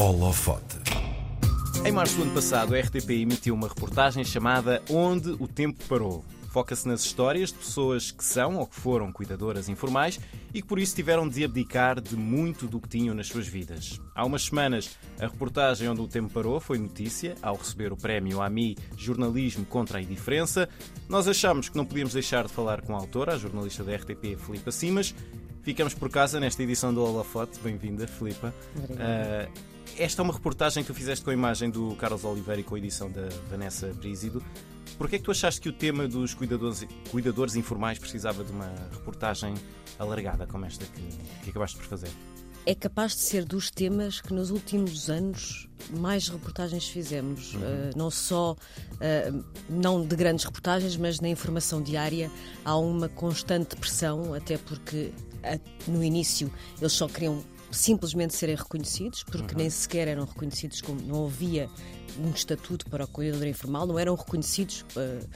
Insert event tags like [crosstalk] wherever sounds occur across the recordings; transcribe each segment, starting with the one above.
Holofote. Em março do ano passado, a RTP emitiu uma reportagem chamada Onde o Tempo Parou. Foca-se nas histórias de pessoas que são ou que foram cuidadoras informais e que por isso tiveram de abdicar de muito do que tinham nas suas vidas. Há umas semanas, a reportagem Onde o Tempo Parou foi notícia ao receber o prémio AMI Jornalismo contra a Indiferença. Nós achamos que não podíamos deixar de falar com a autora, a jornalista da RTP, Filipa Simas. Ficamos por casa nesta edição do Holofote. Bem-vinda, Filipa. Uh, esta é uma reportagem que tu fizeste com a imagem do Carlos Oliveira e com a edição da Vanessa Brízido. Porquê é que tu achaste que o tema dos cuidadores, cuidadores informais precisava de uma reportagem alargada como esta que, que acabaste por fazer? É capaz de ser dos temas que nos últimos anos mais reportagens fizemos. Uhum. Uh, não só, uh, não de grandes reportagens, mas na informação diária há uma constante pressão, até porque uh, no início eles só queriam simplesmente serem reconhecidos, porque uhum. nem sequer eram reconhecidos como não havia um estatuto para o cuidador informal, não eram reconhecidos uh,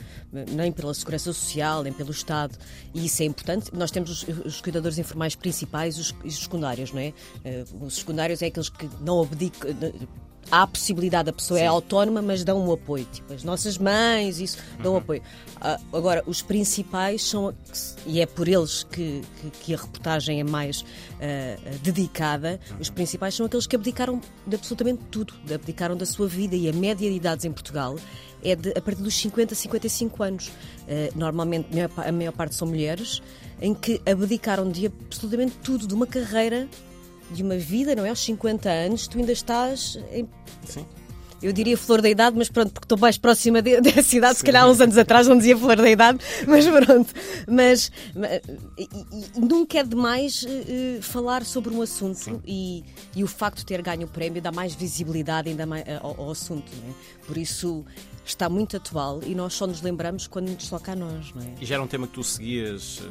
nem pela Segurança Social, nem pelo Estado, e isso é importante. Nós temos os, os cuidadores informais principais os, os secundários, não é? Uh, os secundários é aqueles que não abdicam há a possibilidade, a pessoa é Sim. é autónoma, mas dão um apoio. Tipo, as nossas mães, isso, dão uhum. apoio. Uh, agora, os principais são, e é por eles que, que, que a reportagem é mais uh, dedicada, uhum. os principais são aqueles que abdicaram de absolutamente tudo, de abdicaram da sua vida e a média de idades em Portugal é de, a partir dos 50 a 55 anos. Uh, normalmente, a maior parte são mulheres, em que abdicaram de absolutamente tudo, de uma carreira de uma vida, não é? Aos 50 anos, tu ainda estás em... Sim. Eu diria flor da idade, mas pronto, porque estou mais próxima de, [laughs] dessa idade, Sim. se calhar há uns anos atrás não dizia flor da idade, [laughs] mas pronto. Mas, mas e, e, nunca é demais uh, falar sobre um assunto e, e, o facto de ter ganho o prémio dá mais visibilidade ainda mais, uh, ao, ao, assunto. Não é? Por isso está muito atual e nós só nos lembramos quando nos toca a nós. Não é? E já era um tema que tu seguias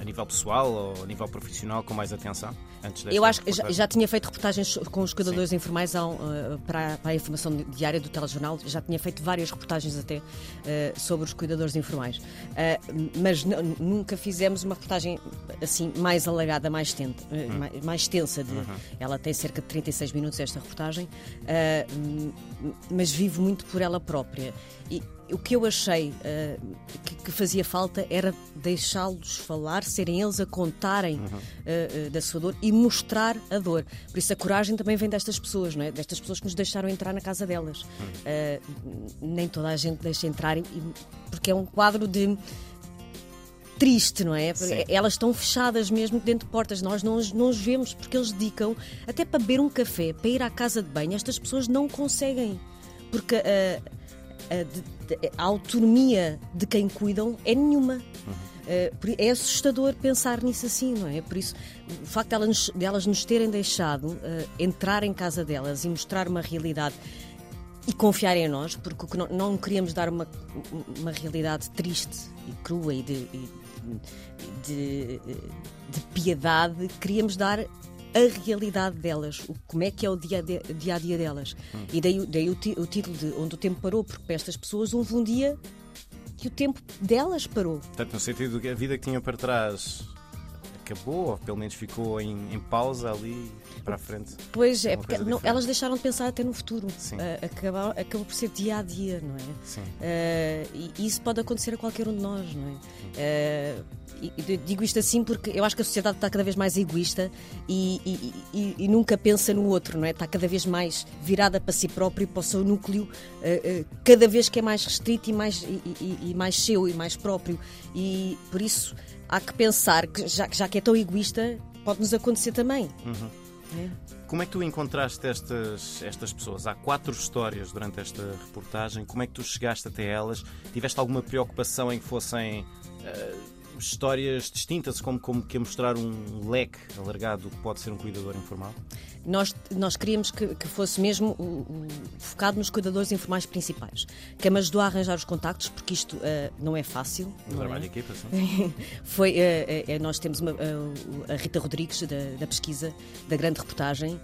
a nível pessoal ou a nível profissional com mais atenção? Antes Eu acho que já, já, tinha feito reportagens com os cuidadores Sim. informais uh, para, para, a informação diária do telejornal, já tinha feito várias reportagens até uh, sobre os cuidadores informais. mas nunca fizemos uma reportagem assim mais alargada, mais, tenta, hum. mais, mais, tensa. De, uhum. Ela tem cerca de 36 minutos esta reportagem, mas vivo muito por ela própria. E o que eu achei uh, que, que, fazia falta era deixá-los falar, serem eles a contarem uhum. uh, uh, da sua dor e mostrar a dor. Por isso a coragem também vem destas pessoas, não é? Destas pessoas que nos deixaram entrar na casa delas. Uhum. nem toda a gente deixa entrar, porque é um quadro de triste, não é? Sim. Elas estão fechadas mesmo dentro de portas. Nós não, não os vemos porque eles dedicam até para beber um café, para ir à casa de banho. Estas pessoas não conseguem. Porque uh, a, de, a autonomia de quem cuidam é nenhuma. Uhum. Uh, é assustador pensar nisso assim, não é? Por isso, o facto de elas nos, de elas nos terem deixado uh, entrar em casa delas e mostrar uma realidade e confiar em nós, porque não, não queríamos dar uma, uma realidade triste e crua e de, de, de piedade, queríamos dar a realidade delas, o, como é que é o dia, de, dia a dia delas. Hum. E daí, daí o, o, título de Onde o Tempo Parou, porque para estas pessoas houve um dia que o tempo delas parou. Portanto, no sentido que a vida que tinham para trás acabou, ou pelo menos ficou em, em pausa ali para a frente. Pois é, porque não, elas deixaram de pensar até no futuro. Uh, acabou, acabou por ser dia a dia, não é? Sim. Uh, e isso pode acontecer a qualquer um de nós, não é? Uh, digo isto assim porque eu acho que a sociedade está cada vez mais egoísta e, e, e, e, nunca pensa no outro, não é? Está cada vez mais virada para si próprio e para o seu núcleo, uh, uh, cada vez que é mais restrito e mais, e, mais seu e mais próprio. E por isso há que pensar que já, já que é tão egoísta, pode-nos acontecer também. Uhum. É. Como é que tu encontraste estas, estas pessoas? Há quatro histórias durante esta reportagem. Como é que tu chegaste até elas? Tiveste alguma preocupação em que fossem. Uh, histórias distintas, como, como que a mostrar um leque alargado do que pode ser um cuidador informal? Nós, nós queríamos que, que fosse mesmo o, focado nos cuidadores informais principais. Que me ajudou a arranjar os contactos, porque isto uh, não é fácil. Um trabalho é? de equipa, sim. [laughs] Foi, uh, uh, nós temos uma, a Rita Rodrigues, da, da, pesquisa, da grande reportagem,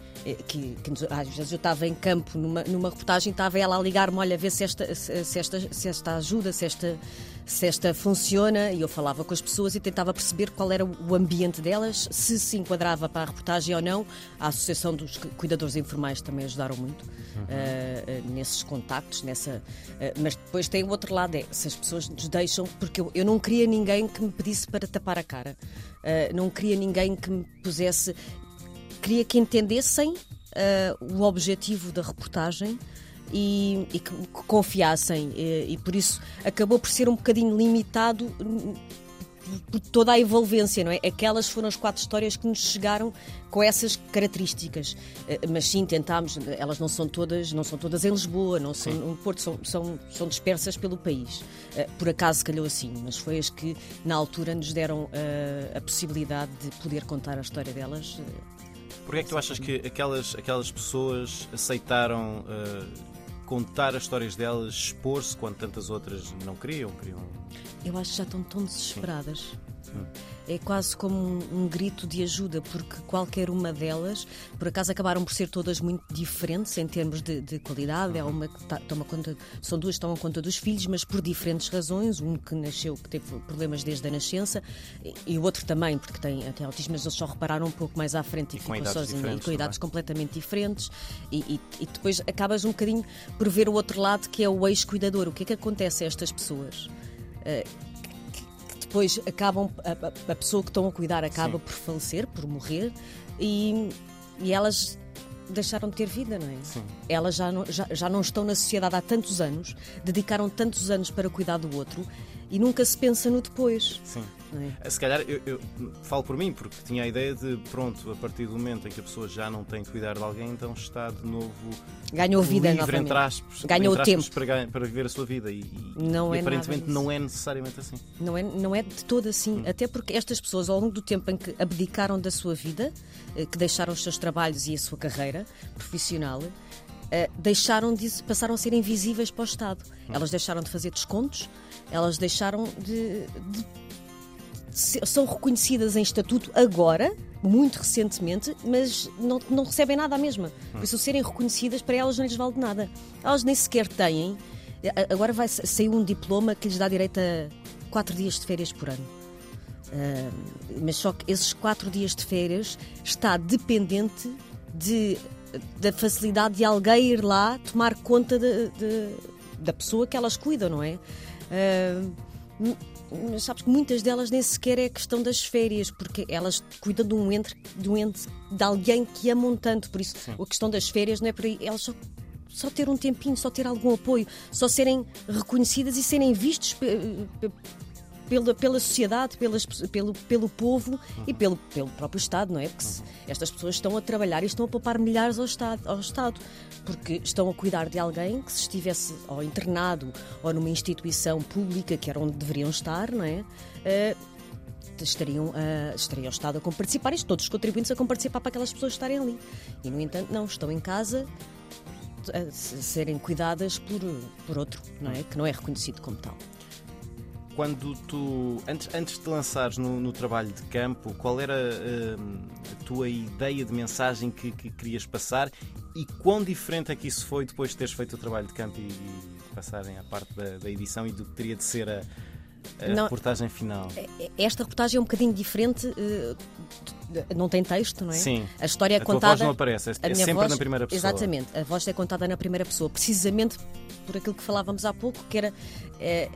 que, que nos, às vezes eu estava em campo numa, numa reportagem, estava ela a ligar-me, olha, ver se esta, se, esta, se esta ajuda, se esta se esta funciona, e eu falava com as pessoas e tentava perceber qual era o ambiente delas, se se enquadrava para a reportagem ou não. A Associação dos Cuidadores Informais também ajudaram muito uhum. uh, nesses contactos, nessa. Uh, mas depois tem o outro lado, é se as pessoas nos deixam, porque eu, eu não queria ninguém que me pedisse para tapar a cara, uh, não queria ninguém que me pusesse. Queria que entendessem o objetivo da reportagem e, e que, confiassem. E, e, por isso acabou por ser um bocadinho limitado por toda a envolvência, não é? Aquelas foram as quatro histórias que nos chegaram com essas características. Eh, mas sim, tentámos, elas não são todas, não são todas em Lisboa, não são no Porto, são, são, são dispersas pelo país. Eh, por acaso calhou assim, mas foi as que na altura nos deram uh, a possibilidade de poder contar a história delas. Porquê é que tu achas que aquelas, aquelas pessoas aceitaram uh contar as histórias delas, expor-se, quando tantas outras não queriam. queriam... Eu acho que já estão tão desesperadas. Sim. Hum é quase como um, um, grito de ajuda, porque qualquer uma delas, por acaso acabaram por ser todas muito diferentes em termos de, de qualidade. É uma que tá, toma conta, são duas que tomam conta dos filhos, mas por diferentes razões. Um que nasceu, que teve problemas desde a nascença, e, e o outro também, porque tem até autismo, mas eles só repararam um pouco mais à frente e, e ficou sozinho, e com idades completamente diferentes. E, e, depois acabas um bocadinho por ver o outro lado, que é o ex-cuidador. O que é que acontece a estas pessoas? Uh, depois acabam, a, a, pessoa que estão a cuidar acaba Sim. por falecer, por morrer, e, e elas deixaram de ter vida, não é? Sim. Elas já não, já, já não estão na sociedade há tantos anos, dedicaram tantos anos para cuidar do outro e nunca se pensa no depois. Sim. É? Se calhar eu, eu, falo por mim, porque tinha a ideia de, pronto, a partir do momento em que a pessoa já não tem de cuidar de alguém, então está de novo. Ganhou vida livre, novamente. Entre aspas, Ganhou entre tempo. Para, para, viver a sua vida. E, não e é aparentemente não é necessariamente assim. Não é, não é de todo assim. Hum. Até porque estas pessoas, ao longo do tempo em que abdicaram da sua vida, eh, que deixaram os seus trabalhos e a sua carreira profissional, Uh, deixaram de, passaram a ser invisíveis para o Estado. Hum. Elas deixaram de fazer descontos, elas deixaram de, de são reconhecidas em estatuto agora, muito recentemente, mas não, não recebem nada à mesma. Por isso, serem reconhecidas para elas não lhes vale nada. Elas nem sequer têm. Agora vai sair um diploma que lhes dá direito a quatro dias de férias por ano. Uh, mas só que esses quatro dias de férias está dependente de, da facilidade de alguém ir lá tomar conta de, de, da pessoa que elas cuidam, não é? Uh, sabes que muitas delas nem sequer é questão das férias, porque elas cuidam de um ente, de, um ente, de alguém que amam tanto. Por isso, Sim. a questão das férias não é por aí. Elas só, só ter um tempinho, só ter algum apoio, só serem reconhecidas e serem vistos pela, pela sociedade, pelas, pelo, pelo povo uhum. e pelo, pelo próprio Estado, não é? Porque uhum. estas pessoas estão a trabalhar e estão a poupar milhares ao Estado, ao Estado, porque estão a cuidar de alguém que se estivesse ou internado ou numa instituição pública, que era onde deveriam estar, não é? Uh, estariam, uh, estaria o Estado a participar, e todos os contribuintes a participar para aquelas pessoas estarem ali. E, no entanto, não, estão em casa a serem cuidadas por, por outro, não é? Que não é reconhecido como tal quando tu, antes, antes de lançares no, no trabalho de campo, qual era uh, a tua ideia de mensagem que, que, querias passar e quão diferente é que isso foi depois de teres feito o trabalho de campo e, e passarem à parte da, da, edição e do que teria de ser a, a não, reportagem final? É, é, esta reportagem é um bocadinho diferente. Uh, não tem texto, não é? Sim. A história é a contada. A voz não aparece, é, é sempre voz, na primeira pessoa. Exatamente, a voz é contada na primeira pessoa, precisamente por aquilo que falávamos há pouco, que era. É,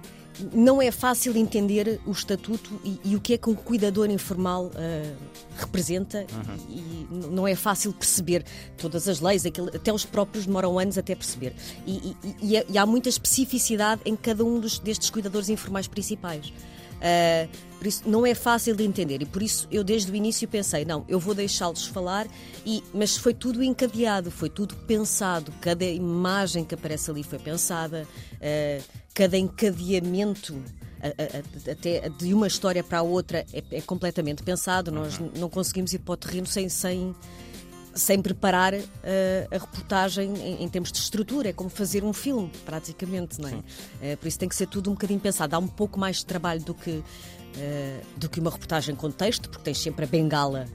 não é fácil entender o estatuto e, e, o que é que um cuidador informal uh, representa uhum. e, não é fácil perceber todas as leis, aquilo, até os próprios demoram anos até perceber. E, e, há muita especificidade em cada um dos, destes cuidadores informais principais. Uh, por isso não é fácil de entender e por isso eu desde o início pensei, não, eu vou deixá-los falar, e, mas foi tudo encadeado, foi tudo pensado, cada imagem que aparece ali foi pensada, uh, cada encadeamento até de uma história para a outra é, é completamente pensado, nós uhum. não conseguimos ir para o terreno sem, sem sem preparar uh, a reportagem em, em, termos de estrutura. É como fazer um filme, praticamente, não é? Uh, por isso tem que ser tudo um bocadinho pensado. Há um pouco mais de trabalho do que, uh, do que uma reportagem com texto, porque tens sempre a bengala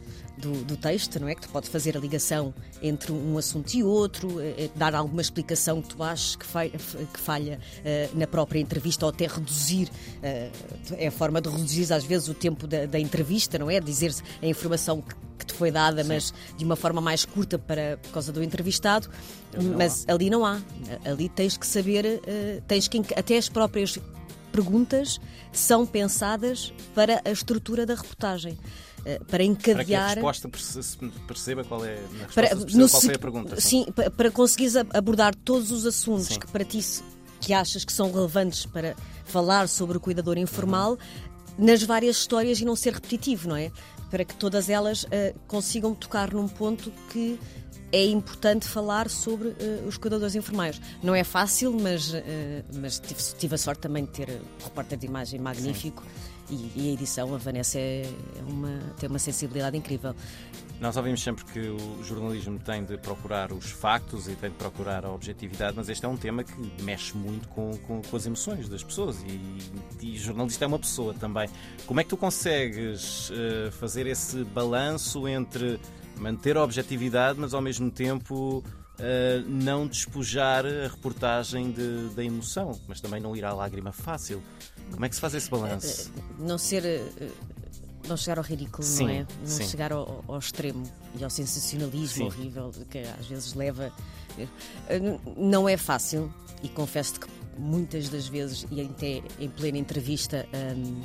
do, do, texto, não é? Que tu pode fazer a ligação entre um assunto e outro, eh, dar alguma explicação que tu achas que, falha, que falha uh, na própria entrevista ou até reduzir, uh, é a forma de reduzir às vezes o tempo da, da entrevista, não é? Dizer a informação que, que te foi dada, Sim. mas de uma forma mais curta para, por causa do entrevistado. Ali mas ali não há. Ali tens que saber, uh, tens que até as próprias perguntas são pensadas para a estrutura da reportagem. Eh, para encadear. Para que a resposta perceba qual é, para, qual foi a pergunta. Sim, para, para conseguires abordar todos os assuntos sim. que para ti que achas que são relevantes para falar sobre o cuidador informal uhum. nas várias histórias e não ser repetitivo, não é? Para que todas elas uh, consigam tocar num ponto que é importante falar sobre uh, os cuidadores informais. Não é fácil, mas, uh, mas tive, tive, a sorte também de ter um repórter de imagem magnífico e, e, a edição, a Vanessa é uma, tem uma sensibilidade incrível. Nós ouvimos sempre que o jornalismo tem de procurar os factos e tem de procurar a objetividade, mas este é um tema que mexe muito com, com, com as emoções das pessoas e, e jornalista é uma pessoa também. Como é que tu consegues uh, fazer esse balanço entre manter a objetividade, mas ao mesmo tempo uh, não despojar a reportagem de, da emoção, mas também não ir à lágrima fácil. Como é que se faz esse balanço? Eh, não ser. Eh, não chegar ao ridículo, sim, não é? Não sim. chegar ao, ao, extremo e ao sensacionalismo sim. horrível que às vezes leva. Não é fácil e confesso que muitas das vezes, e até em plena entrevista, hum,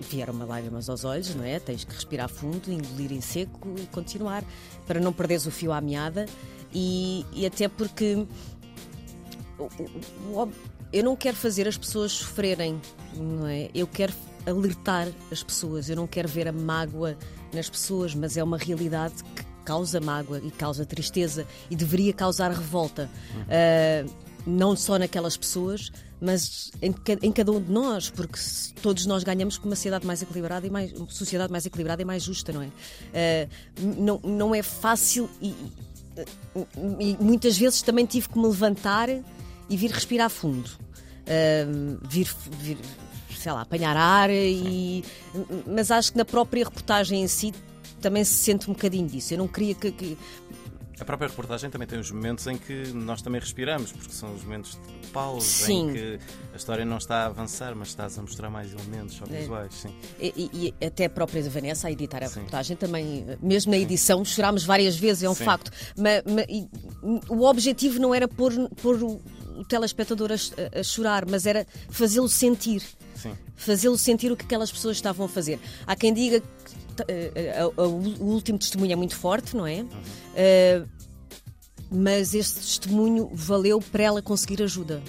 vieram-me lágrimas aos olhos, não é? Tens que respirar fundo, engolir em seco e continuar para não perderes o fio à meada e, e até porque eu não quero fazer as pessoas sofrerem, não é? Eu quero alertar as pessoas, eu não quero ver a mágoa nas pessoas, mas é uma realidade que causa mágoa e causa tristeza e deveria causar revolta. Uh, não só naquelas pessoas, mas em, em, cada um de nós, porque todos nós ganhamos com uma sociedade mais equilibrada e mais sociedade mais equilibrada e mais justa, não é? Uh, não, não é fácil e, e, muitas vezes também tive que me levantar e vir respirar fundo, uh, vir, vir, sei lá, apanhar ar e, mas acho que na própria reportagem em si também se sente um bocadinho disso. Eu não queria que, que a própria reportagem também tem os momentos em que nós também respiramos, porque são os momentos de pausa sim. em que a história não está a avançar, mas estás a mostrar mais elementos audiovisuais. É. Sim. E, e, até a própria Vanessa a editar a sim. reportagem também, mesmo na edição, chorámos várias vezes, é um sim. facto. Mas, mas o objetivo não era pôr, pôr o, o telespectador a, a chorar, mas era fazê-lo sentir. Fazê-lo sentir o que aquelas pessoas estavam a fazer. Há quem diga que o último testemunho é muito forte, não é? Uhum. Uh, mas este testemunho valeu para ela conseguir ajuda.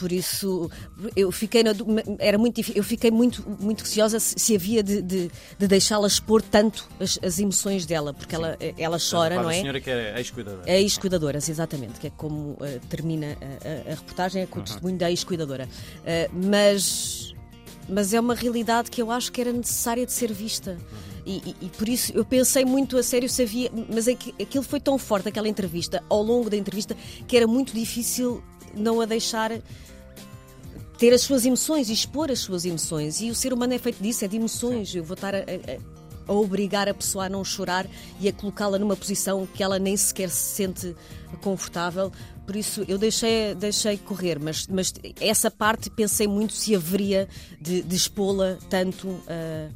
Por isso, eu fiquei na, era muito eu fiquei muito muito receosa se, havia de, de, de deixá-la expor tanto as, as, emoções dela, porque ela ela chora, não é? A senhora que é ex-cuidadora. É ex-cuidadoras, exatamente, que é como uh, termina a, a, a, reportagem, é com o testemunho da ex-cuidadora. Uh, mas mas é uma realidade que eu acho que era necessária de ser vista. E, e, e, por isso eu pensei muito a sério se havia. Mas é aquilo foi tão forte, aquela entrevista, ao longo da entrevista, que era muito difícil não a deixar ter as suas emoções e expor as suas emoções. E o ser humano é feito disso, é de emoções. Sim. Eu vou estar a, a, a, obrigar a pessoa a não chorar e a colocá-la numa posição que ela nem sequer se sente confortável. Por isso eu deixei, deixei correr, mas, mas essa parte pensei muito se haveria de, de expô-la tanto uh,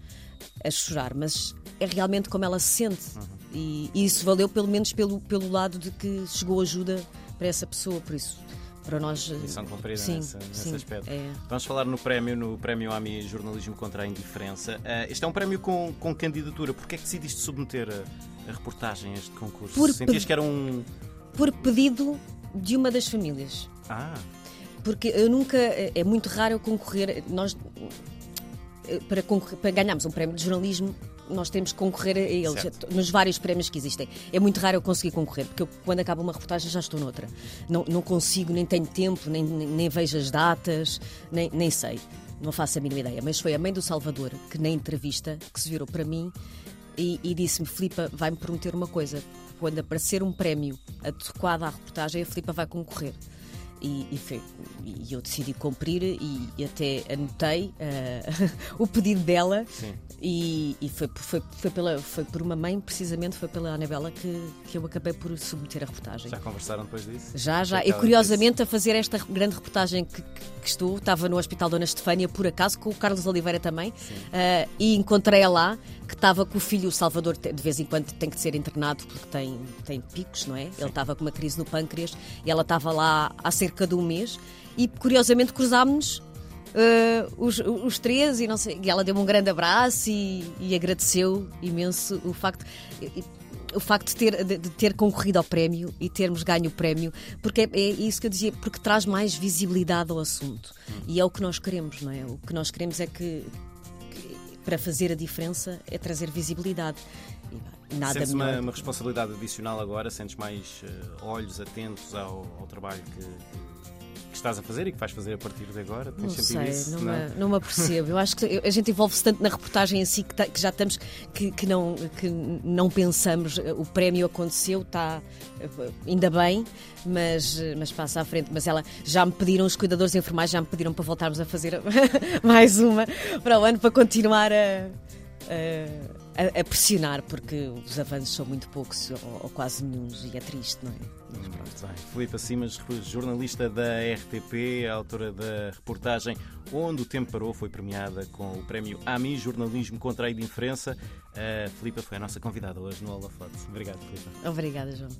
a chorar. Mas é realmente como ela se sente. Uhum. E, e, isso valeu pelo menos pelo, pelo lado de que chegou ajuda para essa pessoa. Por isso para nós. Missão cumprida sim, nesse, nesse sim, aspecto. É. Vamos falar no prémio, no prémio AMI Jornalismo contra a Indiferença. Uh, este é um prémio com, com candidatura. Porquê é que decidiste submeter a, a reportagem a este concurso? Por Sentias que era um. Por pedido de uma das famílias. Ah. Porque eu nunca. É muito raro eu concorrer. Nós. Para, concorrer, para ganharmos um prémio de jornalismo, nós temos que concorrer a eles, certo. nos vários prémios que existem. É muito raro eu conseguir concorrer, porque eu, quando acaba uma reportagem já estou noutra. Não, não consigo, nem tenho tempo, nem, nem, nem vejo as datas, nem, nem sei. Não faço a mínima ideia. Mas foi a mãe do Salvador que, na entrevista, que se virou para mim e, e disse-me: Filipa, vai-me prometer uma coisa. Quando aparecer um prémio adequado à reportagem, a Filipa vai concorrer. E, e, foi, e, eu decidi cumprir e, e até anotei uh, [laughs] o pedido dela e, e, foi, foi, foi, pela, foi por uma mãe, precisamente foi pela Anabela que, que eu acabei por submeter a reportagem. Já conversaram depois disso? Já, já. E curiosamente a fazer esta grande reportagem que, que, estou, estava no Hospital Dona Estefânia por acaso, com o Carlos Oliveira também, uh, e encontrei-a lá que estava com o filho, o Salvador, de vez em quando tem que ser internado porque tem, tem picos, não é? Sim. Ele estava com uma crise no pâncreas e ela estava lá há cerca de um mês e curiosamente cruzámos-nos uh, os, os três e, não sei, e ela deu-me um grande abraço e, e agradeceu imenso o facto. o facto de ter, de, de, ter concorrido ao prémio e termos ganho o prémio, porque é, é, isso que eu dizia, porque traz mais visibilidade ao assunto. Hum. E é o que nós queremos, não é? O que nós queremos é que, que para fazer a diferença, é trazer visibilidade. Nada Sentes uma, uma, responsabilidade adicional agora? Sentes mais uh, olhos atentos ao, ao trabalho que, que estás a fazer e que vais fazer a partir de agora? Tens não sei, isso? Não, não? Me, não me apercebo. Eu acho que a gente envolve-se tanto na reportagem em si que, que já estamos que, que, não, que não pensamos. O prémio aconteceu, está ainda bem, mas, mas passa à frente. Mas ela já me pediram, os cuidadores informais já me pediram para voltarmos a fazer [laughs] mais uma para o ano para continuar a, a a, a, pressionar, porque os avanços são muito poucos ou, ou quase nenhum, e é triste, não é? Mas pronto. Filipe Simas, jornalista da RTP, autora da reportagem Onde o Tempo Parou, foi premiada com o prémio AMI Jornalismo contra a Indiferença. A Filipa foi a nossa convidada hoje no Holofote. Obrigado, Filipe. Obrigada, João.